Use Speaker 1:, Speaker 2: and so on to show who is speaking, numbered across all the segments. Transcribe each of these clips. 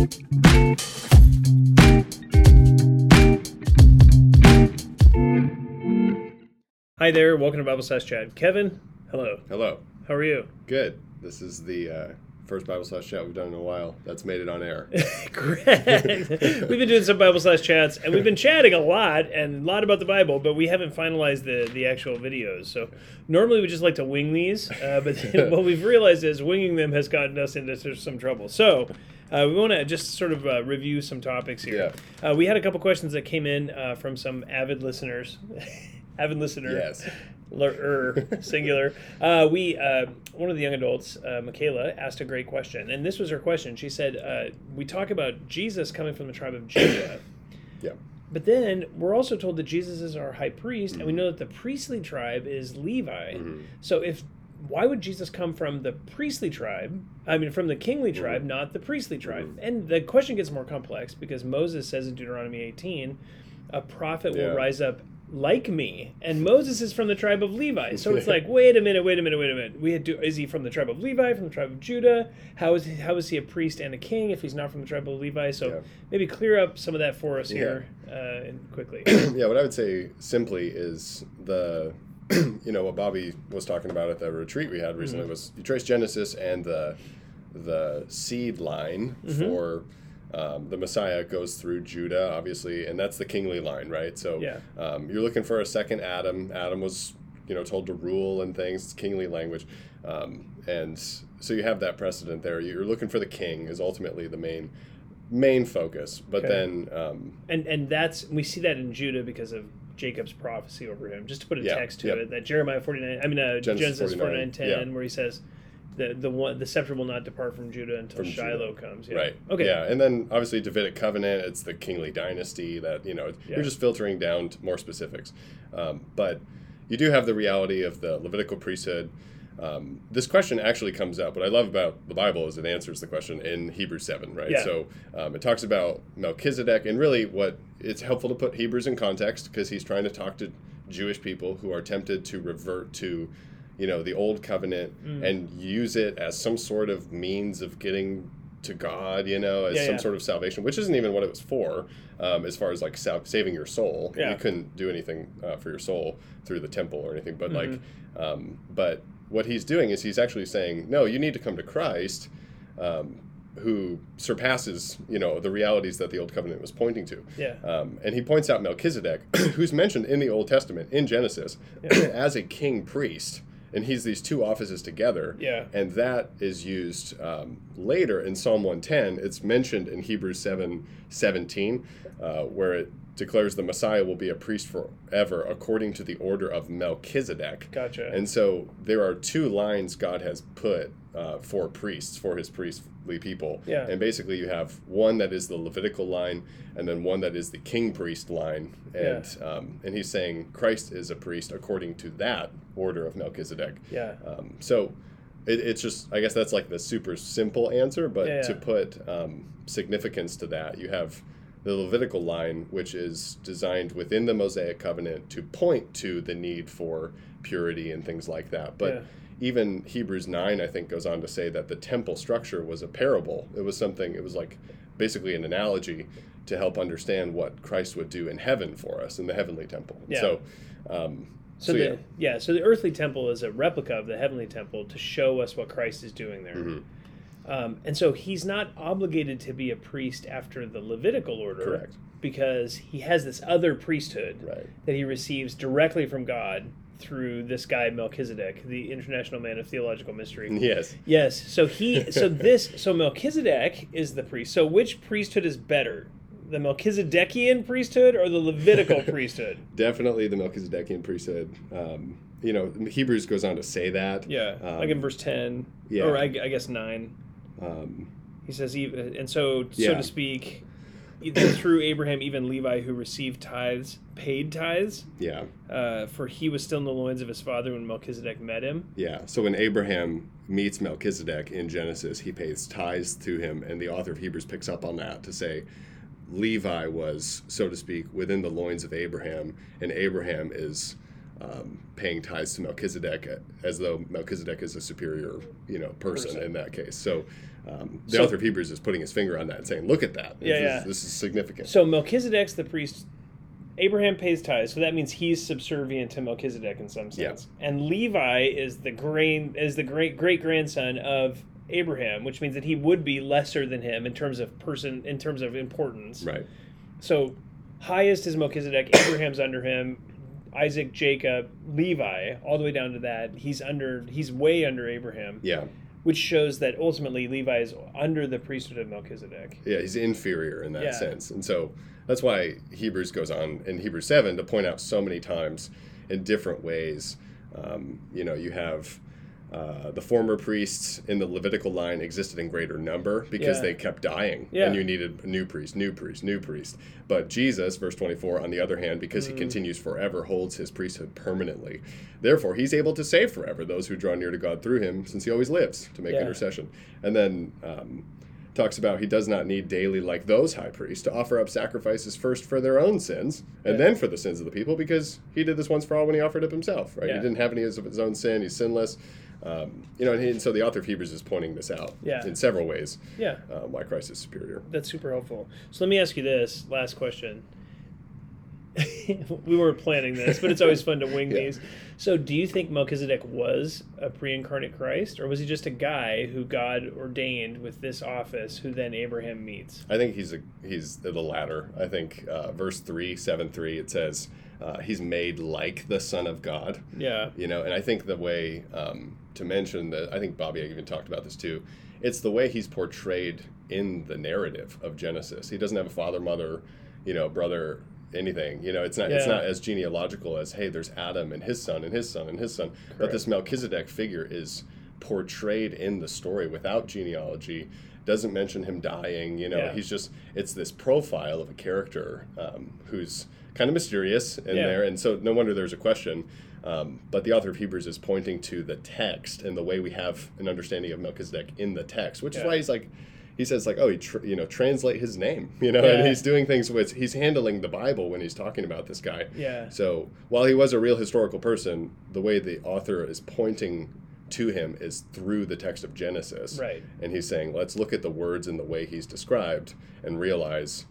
Speaker 1: Hi there, welcome to Bible Slash Chat. Kevin, hello.
Speaker 2: Hello.
Speaker 1: How are you?
Speaker 2: Good. This is the uh, first Bible slash chat we've done in a while. That's made it on air.
Speaker 1: Great. we've been doing some Bible Slash Chats, and we've been chatting a lot and a lot about the Bible, but we haven't finalized the the actual videos. So normally we just like to wing these, uh, but what we've realized is winging them has gotten us into some trouble. So. Uh, we want to just sort of uh, review some topics here. Uh, we had a couple questions that came in uh, from some avid listeners. avid listener.
Speaker 2: Yes.
Speaker 1: er, singular. Uh, we uh, one of the young adults, uh, Michaela, asked a great question, and this was her question. She said, uh, "We talk about Jesus coming from the tribe of Judah,
Speaker 2: Yeah.
Speaker 1: but then we're also told that Jesus is our high priest, and we know that the priestly tribe is Levi. So if why would Jesus come from the priestly tribe? I mean, from the kingly tribe, not the priestly tribe. And the question gets more complex because Moses says in Deuteronomy 18, a prophet
Speaker 2: Yeah.
Speaker 1: will rise up like me, and Moses is from the tribe of Levi. So it's like, wait a minute, wait a minute, wait a minute. We had to, is he from the tribe of Levi, from the tribe of Judah? How is he, how is he a priest and a king if he's not from the tribe of Levi? So
Speaker 2: Yeah.
Speaker 1: maybe clear up some of that for us here uh, quickly.
Speaker 2: yeah, what I would say simply is the, you know, what Bobby was talking about at the retreat we had recently
Speaker 1: Mm-hmm.
Speaker 2: was you trace Genesis and the, the seed line
Speaker 1: Mm-hmm.
Speaker 2: for um, the Messiah goes through Judah, obviously, and that's the kingly line, right? So
Speaker 1: Yeah.
Speaker 2: um, you're looking for a second Adam. Adam was, you know, told to rule and things, it's kingly language. Um, and so you have that precedent there. You're looking for the king is ultimately the main main focus. But
Speaker 1: Okay.
Speaker 2: then um,
Speaker 1: and and that's we see that in Judah because of Jacob's prophecy over him. Just to put a
Speaker 2: Yeah,
Speaker 1: text to
Speaker 2: yep.
Speaker 1: it, that Jeremiah forty nine, I mean uh,
Speaker 2: Genesis
Speaker 1: Genesis,
Speaker 2: 49,
Speaker 1: forty nine ten,
Speaker 2: yeah.
Speaker 1: where he says, the the one the scepter will not depart from Judah until
Speaker 2: From
Speaker 1: Shiloh comes. Yeah.
Speaker 2: Right.
Speaker 1: Okay.
Speaker 2: Yeah, and then obviously Davidic covenant. It's the kingly dynasty that you know
Speaker 1: Yeah.
Speaker 2: you're just filtering down to more specifics, um, but you do have the reality of the Levitical priesthood. Um, this question actually comes up. What I love about the Bible is it answers the question in Hebrews seven, right?
Speaker 1: Yeah.
Speaker 2: So um, it talks about Melchizedek, and really, what it's helpful to put Hebrews in context because he's trying to talk to Jewish people who are tempted to revert to you know the old covenant
Speaker 1: Mm.
Speaker 2: and use it as some sort of means of getting to God, you know, as
Speaker 1: Yeah,
Speaker 2: some
Speaker 1: yeah.
Speaker 2: sort of salvation, which isn't even what it was for, um, as far as like sal- saving your soul.
Speaker 1: Yeah.
Speaker 2: You couldn't do anything uh, for your soul through the temple or anything, but like,
Speaker 1: Mm-hmm.
Speaker 2: um, but what he's doing is he's actually saying, no, you need to come to Christ. Um, who surpasses, you know, the realities that the old covenant was pointing to.
Speaker 1: Yeah.
Speaker 2: Um, and he points out Melchizedek, who's mentioned in the Old Testament in Genesis as a king priest. And he's these two offices together.
Speaker 1: Yeah.
Speaker 2: And that is used um, later in Psalm 110. It's mentioned in Hebrews 7 17, uh, where it declares the Messiah will be a priest forever according to the order of Melchizedek.
Speaker 1: Gotcha.
Speaker 2: And so there are two lines God has put uh, for priests, for his priestly people.
Speaker 1: Yeah.
Speaker 2: And basically, you have one that is the Levitical line, and then one that is the king priest line. And um, and he's saying Christ is a priest according to that order of Melchizedek.
Speaker 1: Yeah.
Speaker 2: Um, so it, it's just, I guess that's like the super simple answer, but
Speaker 1: Yeah,
Speaker 2: to put um, significance to that, you have the Levitical line, which is designed within the Mosaic covenant to point to the need for purity and things like that. But
Speaker 1: Yeah.
Speaker 2: even Hebrews 9, I think, goes on to say that the temple structure was a parable. It was something, it was like basically an analogy to help understand what Christ would do in heaven for us in the heavenly temple.
Speaker 1: Yeah.
Speaker 2: So, um,
Speaker 1: So,
Speaker 2: so,
Speaker 1: the
Speaker 2: yeah.
Speaker 1: yeah. so the earthly temple is a replica of the heavenly temple to show us what Christ is doing there.
Speaker 2: Mhm.
Speaker 1: Um, and so he's not obligated to be a priest after the Levitical order,
Speaker 2: Correct.
Speaker 1: Because he has this other priesthood
Speaker 2: Right.
Speaker 1: that he receives directly from God through this guy Melchizedek, the international man of theological mystery.
Speaker 2: Yes.
Speaker 1: Yes. So he so this so Melchizedek is the priest. So which priesthood is better? The Melchizedekian priesthood or the Levitical priesthood?
Speaker 2: Definitely the Melchizedekian priesthood. Um, you know, Hebrews goes on to say that.
Speaker 1: Yeah.
Speaker 2: Um,
Speaker 1: like in verse 10
Speaker 2: yeah.
Speaker 1: or I, I guess 9.
Speaker 2: Um,
Speaker 1: He says "E- and so so
Speaker 2: Yeah.
Speaker 1: to speak through Abraham even Levi who received tithes paid tithes
Speaker 2: yeah.
Speaker 1: uh, for he was still in the loins of his father when Melchizedek met him.
Speaker 2: Yeah. So when Abraham meets Melchizedek in Genesis, he pays tithes to him, and the author of Hebrews picks up on that to say Levi was, so to speak, within the loins of Abraham, and Abraham is um, paying tithes to Melchizedek as though Melchizedek is a superior, you know, person,
Speaker 1: Person.
Speaker 2: in that case. So um, the
Speaker 1: So-
Speaker 2: author of Hebrews is putting his finger on that and saying, "Look at that.
Speaker 1: Yeah,
Speaker 2: this,
Speaker 1: yeah.
Speaker 2: Is, this is significant."
Speaker 1: So Melchizedek's the priest. Abraham pays tithes, so that means he's subservient to Melchizedek in some
Speaker 2: Yeah.
Speaker 1: sense. And Levi is the grain is the great great grandson of Abraham, which means that he would be lesser than him in terms of person in terms of importance.
Speaker 2: right.
Speaker 1: So highest is Melchizedek, Abraham's under him, Isaac, Jacob, Levi, all the way down to that. He's under he's way under Abraham,
Speaker 2: Yeah.
Speaker 1: which shows that ultimately Levi is under the priesthood of Melchizedek.
Speaker 2: Yeah, he's inferior in that
Speaker 1: Yeah.
Speaker 2: sense. And so that's why Hebrews goes on in Hebrews 7 to point out so many times in different ways. Um, you know, you have uh, the former priests in the Levitical line existed in greater number because
Speaker 1: Yeah.
Speaker 2: they kept dying.
Speaker 1: Yeah.
Speaker 2: And you needed a new priest, new priest, new priest. But Jesus, verse 24, on the other hand, because
Speaker 1: Mm.
Speaker 2: he continues forever, holds his priesthood permanently. Therefore, he's able to save forever those who draw near to God through him, since he always lives to make
Speaker 1: Yeah.
Speaker 2: intercession. And then um, talks about he does not need daily like those high priests to offer up sacrifices first for their own sins and
Speaker 1: Yeah.
Speaker 2: then for the sins of the people because he did this once for all when he offered up himself right he didn't have any of his own sin he's sinless um, you know and, and so the author of hebrews is pointing this out
Speaker 1: Yeah.
Speaker 2: in several ways
Speaker 1: Yeah.
Speaker 2: uh, why christ is superior
Speaker 1: That's super helpful. So let me ask you this last question. we weren't planning this, but it's always fun to wing
Speaker 2: Yeah.
Speaker 1: these. So, do you think Melchizedek was a pre-incarnate Christ, or was he just a guy who God ordained with this office, who then Abraham meets?
Speaker 2: i think he's a he's the latter i think uh, verse 3 7 3 it says uh, he's made like the son of god
Speaker 1: Yeah,
Speaker 2: you know and i think the way um, to mention that i think bobby even talked about this too. It's the way he's portrayed in the narrative of genesis. He doesn't have a father mother you know brother anything. You know it's not it's not as genealogical as hey there's adam and his son and his son and his son. But this melchizedek figure is portrayed in the story without genealogy doesn't mention him dying you know.
Speaker 1: Yeah.
Speaker 2: he's just it's this profile of a character um, who's kind of mysterious in
Speaker 1: Yeah.
Speaker 2: there. And so no wonder there's a question um, but the author of Hebrews is pointing to the text and the way we have an understanding of Melchizedek in the text, which is why he's like, he says like, oh, he tr- you know translate his name, you know,
Speaker 1: Yeah.
Speaker 2: and he's doing things with he's handling the Bible when he's talking about this guy.
Speaker 1: yeah,
Speaker 2: So while he was a real historical person, the way the author is pointing to him is through the text of Genesis,
Speaker 1: right.
Speaker 2: and he's saying, let's look at the words and the way he's described and realize.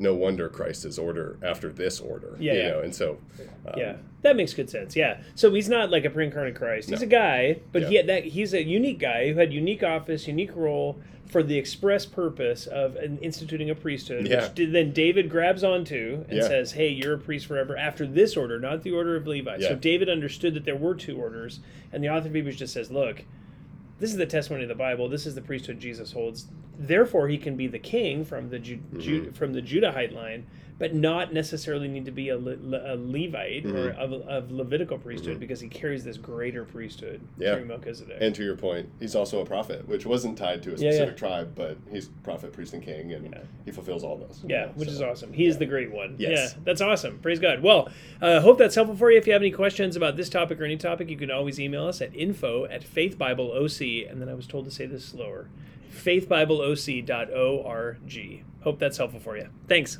Speaker 2: No wonder Christ is order after this order,
Speaker 1: Yeah,
Speaker 2: you
Speaker 1: yeah.
Speaker 2: know, and so um,
Speaker 1: yeah, that makes good sense. Yeah, so he's not like a pre-incarnate Christ. He's
Speaker 2: No.
Speaker 1: a guy, but
Speaker 2: Yeah.
Speaker 1: he had that he's a unique guy who had unique office, unique role for the express purpose of an- instituting a priesthood.
Speaker 2: Yeah.
Speaker 1: Which then David grabs onto and
Speaker 2: Yeah.
Speaker 1: says, "Hey, you're a priest forever after this order, not the order of Levi." So David understood that there were two orders, and the author of Hebrews just says, "Look." This is the testimony of the Bible. This is the priesthood Jesus holds. Therefore, he can be the king from the Ju- Ju-
Speaker 2: Mm-hmm.
Speaker 1: from the Judahite line, but not necessarily need to be a, Le- a Levite or
Speaker 2: Mm-hmm.
Speaker 1: of, of Levitical priesthood because he carries this greater priesthood
Speaker 2: Yeah.
Speaker 1: through Melchizedek.
Speaker 2: And to your point, he's also a prophet, which wasn't tied to a specific
Speaker 1: yeah.
Speaker 2: tribe, but he's prophet, priest, and king, and
Speaker 1: Yeah.
Speaker 2: he fulfills all those.
Speaker 1: yeah, which
Speaker 2: so-
Speaker 1: is awesome. He is the great one.
Speaker 2: Yes.
Speaker 1: Yeah, that's awesome. Praise God. Well, uh, hope that's helpful for you. If you have any questions about this topic or any topic, you can always email us at info at faithbibleoc. And then I was told to say this slower faithbibleoc.org. Hope that's helpful for you. Thanks.